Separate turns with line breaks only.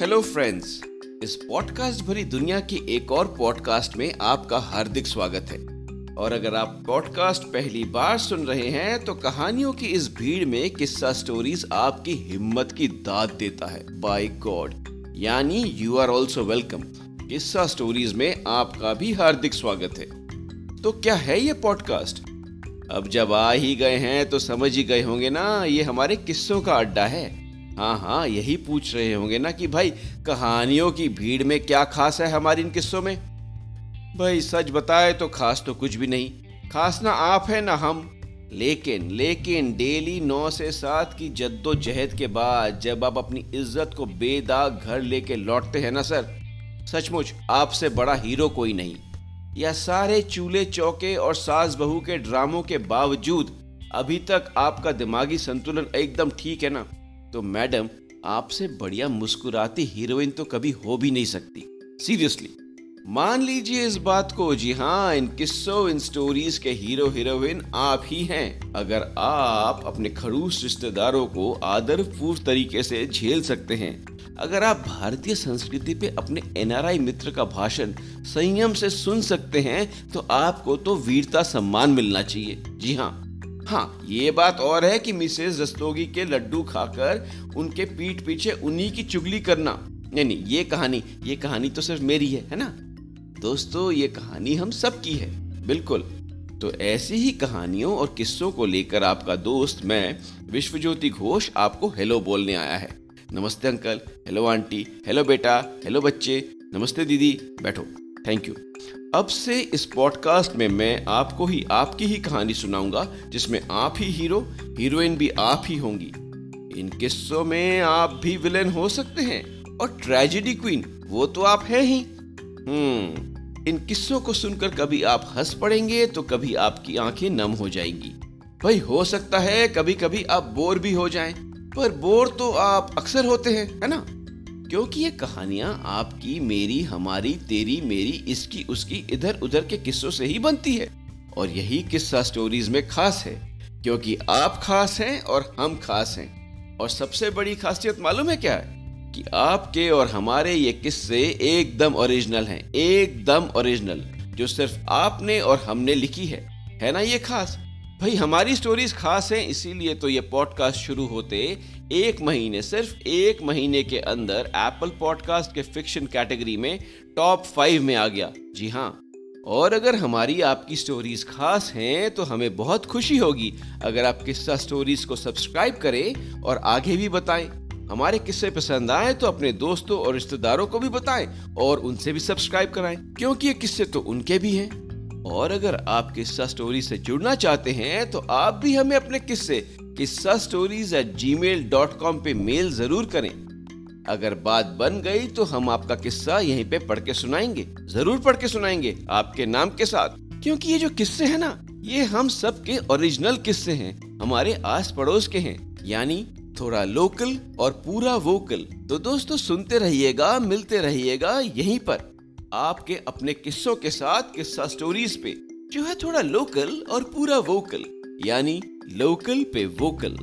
Hello friends इस podcast भरी दुनिया की एक और पॉडकास्ट में आपका हार्दिक स्वागत है। और अगर आप पॉडकास्ट पहली बार सुन रहे हैं तो कहानियों की इस भीड़ में किस्सा स्टोरीज आपकी हिम्मत की दाद देता है। बाय गॉड यानी you are also welcome Kissa stories में आपका भी हार्दिक स्वागत है। तो क्या है ये पॉडकास्ट अब जब आ ही गए हैं तो समझ ही गए होंगे ना, ये हमारे किस्सों का अड्डा है। हाँ हाँ यही पूछ रहे होंगे ना कि भाई, कहानियों की भीड़ में क्या खास है हमारी इन किस्सों में? भाई, सच बताए तो खास तो कुछ भी नहीं। खास ना आप है ना हम। लेकिन लेकिन डेली नौ से सात की जद्दोजहद के बाद जब आप अपनी इज़्ज़त को बेदाग घर लेके लौटते हैं ना, सर, सचमुच आपसे बड़ा हीरो कोई नहीं। या सारे चूल्हे चौके और सास बहू के ड्रामों के बावजूद अभी तक आपका दिमागी संतुलन एकदम ठीक है ना? तो मैडम आपसे बढ़िया मुस्कुराती हीरोइन तो कभी हो भी नहीं सकती। सीरियसली मान लीजिए इस बात को, जी हाँ इन किस्सों, इन स्टोरीज के हीरो, हीरोइन आप ही हैं। अगर आप अपने खड़ूस रिश्तेदारों को आदर पूर्व तरीके से झेल सकते हैं। अगर आप भारतीय संस्कृति पे अपने एनआरआई मित्र का भाषण संयम से सुन सकते हैं तो आपको तो वीरता सम्मान मिलना चाहिए। जी हाँ। हाँ ये बात और है कि मिसेज रस्तोगी के लड्डू खाकर उनके पीठ पीछे उन्हीं की चुगली करना। नहीं नहीं, ये कहानी ये कहानी तो सिर्फ़ मेरी है है ना? दोस्तों, ये कहानी हम सब की है, बिल्कुल। तो ऐसी ही कहानियों और किस्सों को लेकर आपका दोस्त मैं, विश्वज्योति घोष, आपको हेलो बोलने आया है। नमस्ते अंकल, हेलो आंटी, हेलो बेटा, हेलो बच्चे, नमस्ते दीदी, बैठो। थैंक यू अब से इस पॉडकास्ट में मैं आपको ही, आपकी ही कहानी सुनाऊँगा, जिसमें आप ही हीरो, हीरोइन भी आप ही होंगी। इन किस्सों में आप भी विलेन हो सकते हैं, और ट्रेजिडी क्वीन वो तो आप है ही। हम्म इन किस्सों को सुनकर कभी आप हंस पड़ेंगे तो कभी आपकी आँखें नम हो जाएँगी। भाई, हो सकता है कभी कभी आप बोर भी हो जाएँ, पर बोर तो आप अक्सर होते हैं, है ना? क्योंकि ये कहानियाँ आपकी, मेरी, हमारी, तेरी, मेरी, इसकी, उसकी, इधर, उधर के किस्सों से ही बनती है। और यही किस्सा स्टोरीज में खास है, क्योंकि आप खास हैं और हम खास हैं। और सबसे बड़ी खासियत मालूम है क्या? है कि आपके और हमारे ये किस्से एकदम ओरिजिनल हैं, एकदम ओरिजिनल जो सिर्फ़ आपने और हमने लिखी है। है ना ये खास? भाई, हमारी स्टोरीज खास हैं, इसीलिए तो ये पॉडकास्ट शुरू होते एक महीने, सिर्फ़ एक महीने के अंदर एप्पल पॉडकास्ट के फिक्शन कैटेगरी में टॉप फाइव में आ गया। जी हाँ। और अगर हमारी आपकी स्टोरीज खास हैं तो हमें बहुत खुशी होगी। अगर आप किस्सा स्टोरीज को सब्सक्राइब करें और आगे भी बताएँ, हमारे किस्से पसंद आए तो अपने दोस्तों और रिश्तेदारों को भी बताएँ और उनसे भी सब्सक्राइब कराएँ, क्योंकि ये किस्से तो उनके भी हैं। और अगर आप किस्सा स्टोरी से जुड़ना चाहते हैं तो आप भी हमें अपने किस्से Kissa stories at G mail dot com पे मेल ज़रूर करें। अगर बात बन गई तो हम आपका किस्सा यहीं पे पढ़ के सुनाएँगे। ज़रूर पढ़ के सुनाएँगे आपके नाम के साथ। क्योंकि ये जो किस्से हैं ना, ये हम सब के ओरिजिनल किस्से हैं, हमारे आस पड़ोस के हैं। यानी थोड़ा लोकल और पूरा वोकल तो दोस्तों, सुनते रहिएगा, मिलते रहिएगा यहीं पर। आपके अपने किस्सों के साथ किस्सा स्टोरीज पे, जो है थोड़ा लोकल और पूरा वोकल यानी लोकल पे वोकल